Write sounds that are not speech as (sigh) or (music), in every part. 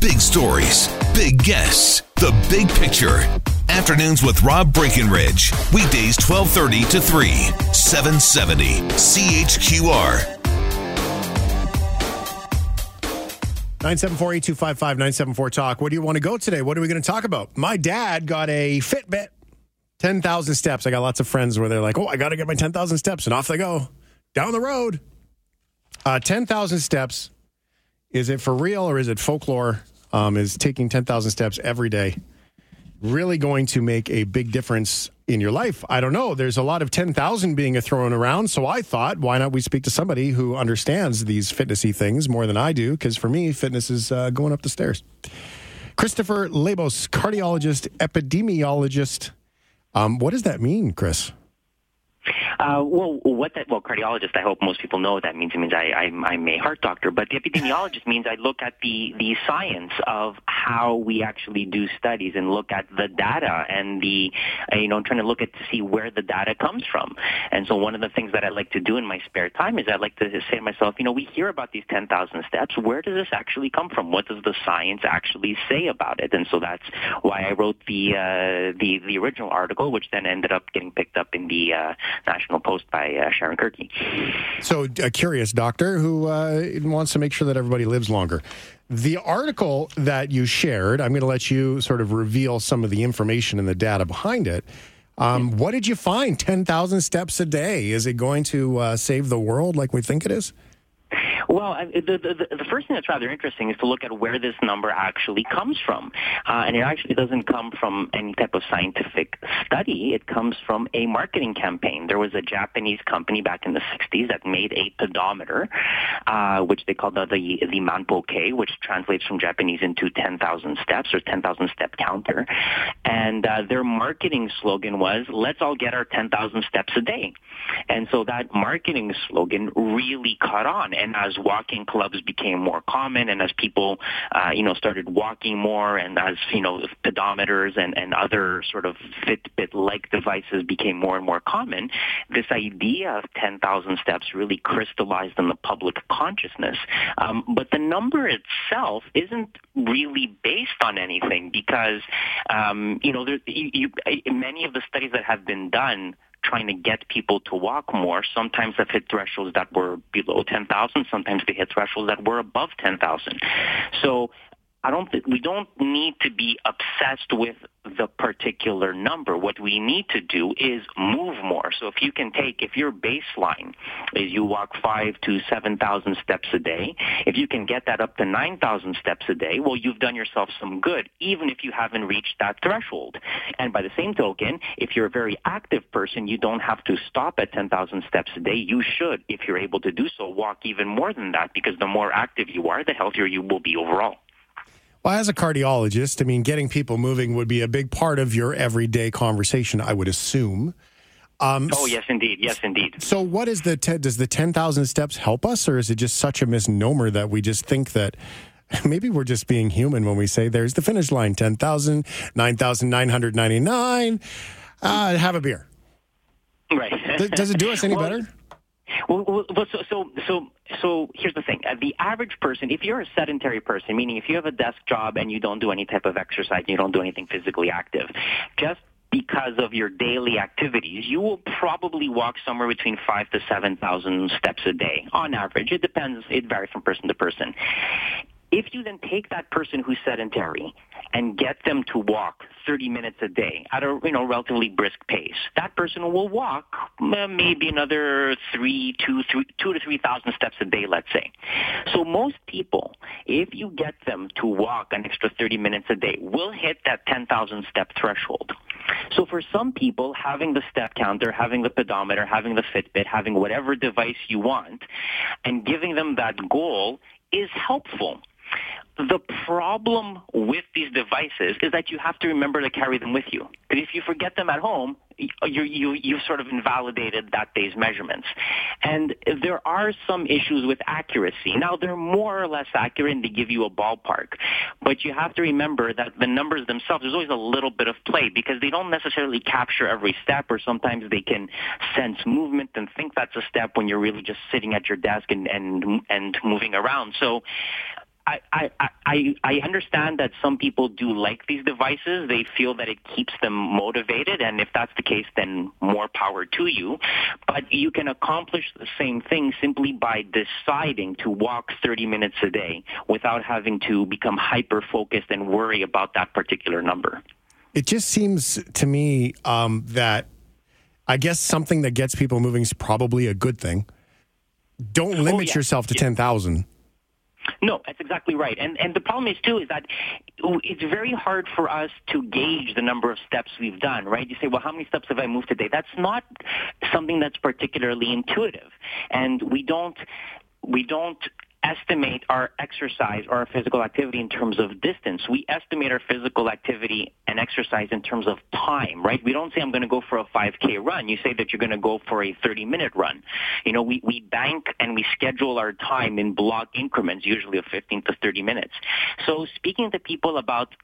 Big stories, big guests, the big picture. Afternoons with Rob Breckenridge. Weekdays 1230 to 3, 770 CHQR. 974-8255-974 talk. Where do you want to go today? What are we going to talk about? My dad got a Fitbit, 10,000 steps. I got lots of friends where they're like, "Oh, I got to get my 10,000 steps." And off they go down the road. Uh, 10,000 steps. Is it for real or is it folklore? Um, is taking 10,000 steps every day really going to make a big difference in your life? I don't know. There's a lot of 10,000 being thrown around. So I thought, why not we speak to somebody who understands these fitnessy things more than I do? Because for me, fitness is uh, going up the stairs. Christopher Labos, cardiologist, epidemiologist. Um, what does that mean, Chris? Uh, well, what that well, cardiologist. I hope most people know what that means. It means I, I'm, I'm a heart doctor, but the epidemiologist means I look at the the science of how we actually do studies and look at the data and the you know I'm trying to look at to see where the data comes from. And so one of the things that I like to do in my spare time is I like to say to myself, you know, we hear about these 10,000 steps. Where does this actually come from? What does the science actually say about it? And so that's why I wrote the uh, the the original article, which then ended up getting picked up in the uh, National Post by uh, Sharon Kirkey. So, a curious doctor who uh, wants to make sure that everybody lives longer. The article that you shared, I'm going to let you sort of reveal some of the information and the data behind it. Um, what did you find? 10,000 steps a day. Is it going to uh, save the world like we think it is? Well, the, the, the first thing that's rather interesting is to look at where this number actually comes from. Uh, and it actually doesn't come from any type of scientific study. It comes from a marketing campaign. There was a Japanese company back in the 60s that made a pedometer, uh, which they called the, the, the Manpo-kei, which translates from Japanese into 10,000 steps or 10,000 step counter. And uh, their marketing slogan was, let's all get our 10,000 steps a day. And so that marketing slogan really caught on. And as walking clubs became more common and as people, uh, you know, started walking more and as, you know, pedometers and, and other sort of Fitbit-like devices became more and more common, this idea of 10,000 steps really crystallized in the public consciousness. Um, but the number itself isn't really based on anything because, um, you know, there, you, you, many of the studies that have been done trying to get people to walk more. Sometimes they've hit thresholds that were below 10,000. Sometimes they hit thresholds that were above 10,000. So I don't we don't need to be obsessed with the particular number. What we need to do is move more. So if you can take, if your baseline is you walk five to 7,000 steps a day, if you can get that up to 9,000 steps a day, well, you've done yourself some good, even if you haven't reached that threshold. And by the same token, if you're a very active person, you don't have to stop at 10,000 steps a day. You should, if you're able to do so, walk even more than that because the more active you are, the healthier you will be overall. Well, as a cardiologist, I mean, getting people moving would be a big part of your everyday conversation, I would assume. Um, oh yes, indeed. Yes, indeed. So, what is the te- does the ten thousand steps help us, or is it just such a misnomer that we just think that (laughs) maybe we're just being human when we say there's the finish line 10,000, 9,999. Uh, have a beer. Right. does it do us any well, better? Well, well, so, so, so, so here's the thing. Uh, the average person, if you're a sedentary person, meaning if you have a desk job and you don't do any type of exercise, you don't do anything physically active, just because of your daily activities, you will probably walk somewhere between five to 7,000 steps a day on average. It depends. It varies from person to person. If you then take that person who's sedentary and get them to walk 30 minutes a day at a you know relatively brisk pace, that person will walk uh, maybe another three, two, three, two to three thousand steps a day, let's say. So most people, if you get them to walk an extra 30 minutes a day, will hit that 10,000 step threshold. So for some people, having the step counter, having the pedometer, having the Fitbit, having whatever device you want, and giving them that goal is helpful. The problem with these devices is that you have to remember to carry them with you. Because if you forget them at home, you, you, you've sort of invalidated that day's measurements. And there are some issues with accuracy. Now, they're more or less accurate and they give you a ballpark. But you have to remember that the numbers themselves, there's always a little bit of play because they don't necessarily capture every step or sometimes they can sense movement and think that's a step when you're really just sitting at your desk and, and, and moving around. So I, I, I, understand that some people do like these devices. They feel that it keeps them motivated, and if that's the case, then more power to you. But you can accomplish the same thing simply by deciding to walk 30 minutes a day without having to become hyper focused and worry about that particular number. It just seems to me um, that I guess something that gets people moving is probably a good thing. Don't limit oh, yeah. yourself to yeah. 10,000. No, that's exactly right. And and the problem is too is that it's very hard for us to gauge the number of steps we've done, right? You say, well, how many steps have I moved today? That's not something that's particularly intuitive. And we don't we don't estimate our exercise or our physical activity in terms of distance. We estimate our physical activity and exercise in terms of time, right? We don't say I'm going to go for a 5K run. You say that you're going to go for a 30 minute run. You know, we, we bank and we schedule our time in block increments, usually of 15 to 30 minutes. So speaking to people about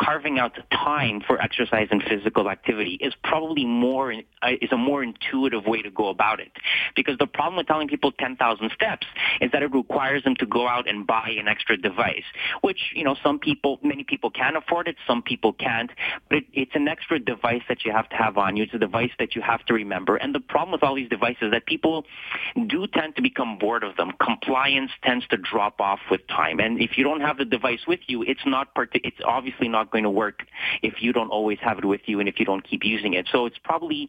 carving out the time for exercise and physical activity is probably more uh, is a more intuitive way to go about it. Because the problem with telling people 10,000 steps is that it requires them to go out and buy an extra device, which you know some people, many people can afford it, some people can't. But it, it's an extra device that you have to have on you. It's a device that you have to remember. And the problem with all these devices is that people do tend to become bored of them. Compliance tends to drop off with time, and if you don't have the device with you, it's not part- it's obviously not going to work if you don't always have it with you and if you don't keep using it. So it's probably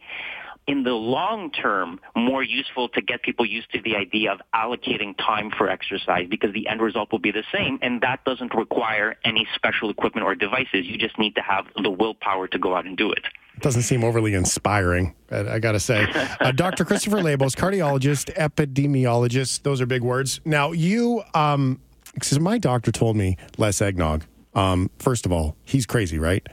in the long term more useful to get people used to the idea of allocating time for exercise because the end result will be the same and that doesn't require any special equipment or devices. You just need to have the willpower to go out and do it. Doesn't seem overly inspiring, I got to say. (laughs) Uh, Dr. Christopher Labos, cardiologist, epidemiologist, those are big words. Now, you, um, because my doctor told me less eggnog. Um, first of all, he's crazy, right?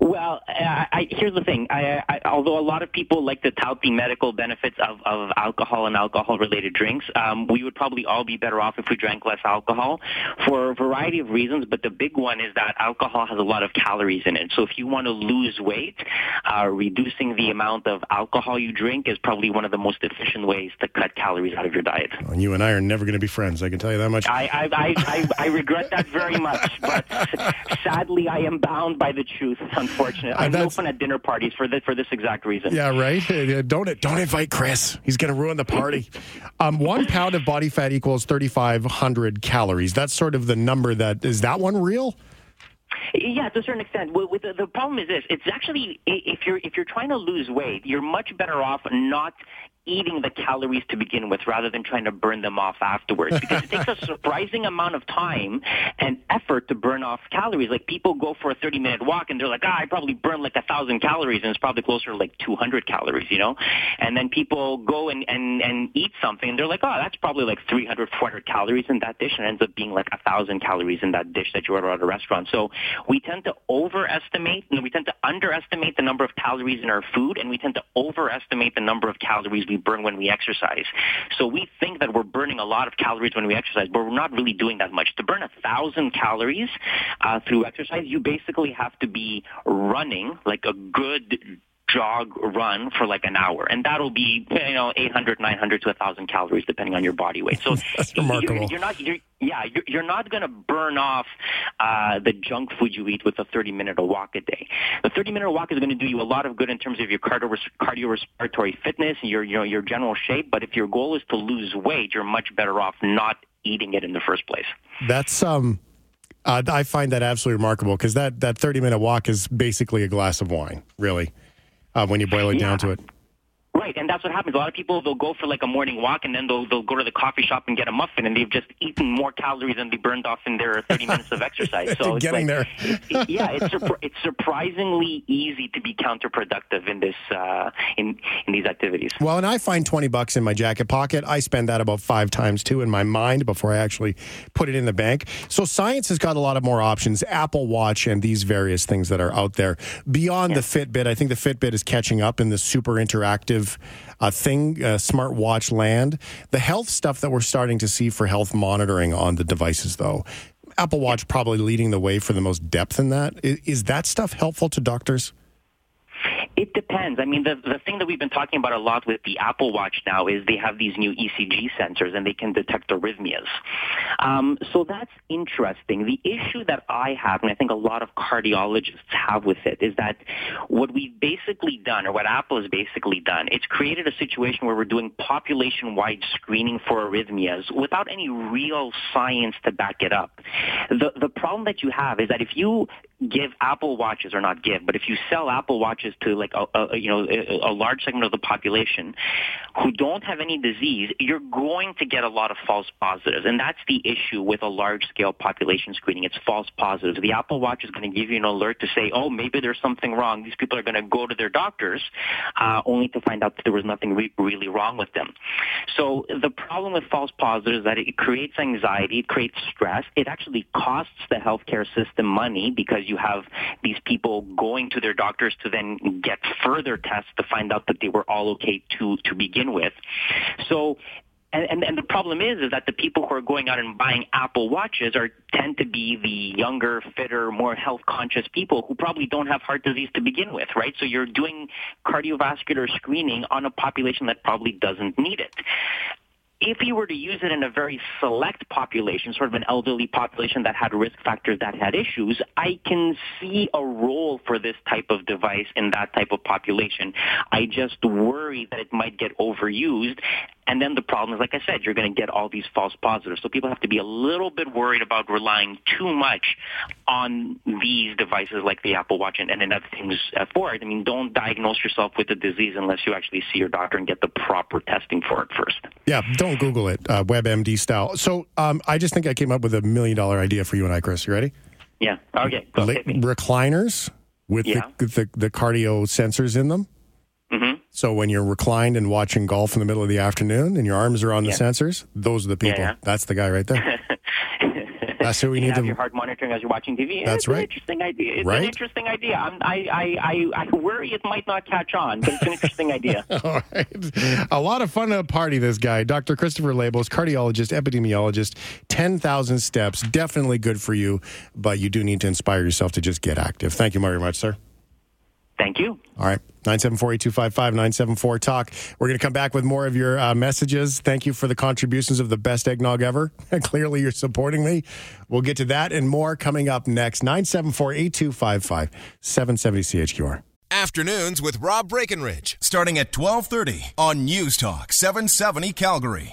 Well, I, I, here's the thing. I, I, although a lot of people like to tout the medical benefits of, of alcohol and alcohol-related drinks, um, we would probably all be better off if we drank less alcohol for a variety of reasons. But the big one is that alcohol has a lot of calories in it. So if you want to lose weight, uh, reducing the amount of alcohol you drink is probably one of the most efficient ways to cut calories out of your diet. Well, you and I are never going to be friends. I can tell you that much. I, I, I, I, regret that very much, but sadly, I am bound by the truth. Unfortunately, I'm open at dinner parties for this for this exact reason. Yeah, right. Don't don't invite Chris. He's going to ruin the party. (laughs) um, one pound of body fat equals 3,500 calories. That's sort of the number that is that one real? Yeah, to a certain extent. Well, the, the problem is this: it's actually if you're if you're trying to lose weight, you're much better off not eating the calories to begin with rather than trying to burn them off afterwards (laughs) because it takes a surprising amount of time and effort to burn off calories. Like people go for a 30 minute walk and they're like, ah, I probably burned like a thousand calories and it's probably closer to like 200 calories, you know? And then people go and, and, and eat something and they're like, oh, that's probably like 300, 400 calories in that dish and ends up being like a thousand calories in that dish that you order at a restaurant. So we tend to overestimate and we tend to underestimate the number of calories in our food and we tend to overestimate the number of calories we burn when we exercise. So we think that we're burning a lot of calories when we exercise, but we're not really doing that much. To burn a thousand calories uh, through exercise, you basically have to be running like a good jog run for like an hour. And that'll be you know 800 900 to 1000 calories depending on your body weight. So (laughs) That's remarkable. You're, you're not you're, yeah you're, you're not going to burn off uh, the junk food you eat with a 30 minute walk a day. The 30 minute walk is going to do you a lot of good in terms of your cardio cardiorespiratory fitness and your you know your general shape. But if your goal is to lose weight you're much better off not eating it in the first place. That's um uh, I find that absolutely remarkable because that, that 30 minute walk is basically a glass of wine, really uh, when you boil it yeah. down to it. Right. And that's what happens. A lot of people they'll go for like a morning walk, and then they'll they'll go to the coffee shop and get a muffin, and they've just eaten more calories than they burned off in their (laughs) 30 minutes of exercise. So (laughs) it's getting like, there. (laughs) yeah, it's it's surprisingly easy to be counterproductive in this uh, in in these activities. Well, and I find 20 bucks in my jacket pocket. I spend that about five times too in my mind before I actually put it in the bank. So science has got a lot of more options. Apple Watch and these various things that are out there beyond yeah. the Fitbit. I think the Fitbit is catching up in the super interactive uh, thing, uh, smartwatch land. The health stuff that we're starting to see for health monitoring on the devices, though. Apple Watch probably leading the way for the most depth in that. Is, is that stuff helpful to doctors? It depends. I mean, the, the thing that we've been talking about a lot with the Apple Watch now is they have these new ECG sensors and they can detect arrhythmias. Um, so that's interesting. The issue that I have, and I think a lot of cardiologists have with it, is that what we've basically done, or what Apple has basically done, it's created a situation where we're doing population-wide screening for arrhythmias without any real science to back it up. The, the problem that you have is that if you give Apple Watches, or not give, but if you sell Apple Watches to like a, a you know a, large segment of the population who don't have any disease, you're going to get a lot of false positives, and that's the issue with a large scale population screening. It's false positives. The Apple Watch is going to give you an alert to say, oh, maybe there's something wrong. These people are going to go to their doctors, uh, only to find out that there was nothing re- really wrong with them. So the problem with false positives is that it creates anxiety, it creates stress. It actually costs the healthcare system money because you have these people going to their doctors to then get further tests to find out that they were all okay to to begin with. So and, and, and the problem is, is that the people who are going out and buying Apple Watches are tend to be the younger, fitter, more health conscious people who probably don't have heart disease to begin with, right? So you're doing cardiovascular screening on a population that probably doesn't need it if you were to use it in a very select population, sort of an elderly population that had risk factors that had issues, I can see a role for this type of device in that type of population. I just worry that it might get overused and then the problem is, like I said, you're going to get all these false positives. So people have to be a little bit worried about relying too much on these devices like the Apple Watch and, and other things for it. I mean, don't diagnose yourself with the disease unless you actually see your doctor and get the proper testing for it first. Yeah, don't Google it, uh, WebMD style. So um, I just think I came up with a million dollar idea for you and I, Chris. You ready? Yeah. Okay. Go, recliners with yeah. the, the, the cardio sensors in them. Mm-hmm. So when you're reclined and watching golf in the middle of the afternoon and your arms are on the yeah. sensors, those are the people. Yeah, yeah. That's the guy right there. (laughs) That's who we you need have to. Your heart monitoring as you're watching TV. That's it's right. An interesting idea. It's right? an interesting idea. I'm, I, I, I, I worry it might not catch on, but it's an interesting idea. (laughs) All right. A lot of fun to party. This guy, Dr. Christopher Labos, cardiologist, epidemiologist. Ten thousand steps, definitely good for you, but you do need to inspire yourself to just get active. Thank you very much, sir. Thank you. All right. 974-8255-974 talk. We're going to come back with more of your uh, messages. Thank you for the contributions of the best eggnog ever. (laughs) Clearly you're supporting me. We'll get to that and more coming up next. 974-8255 770 CHQR. Afternoons with Rob Breckenridge starting at 1230 on News Talk 770 Calgary.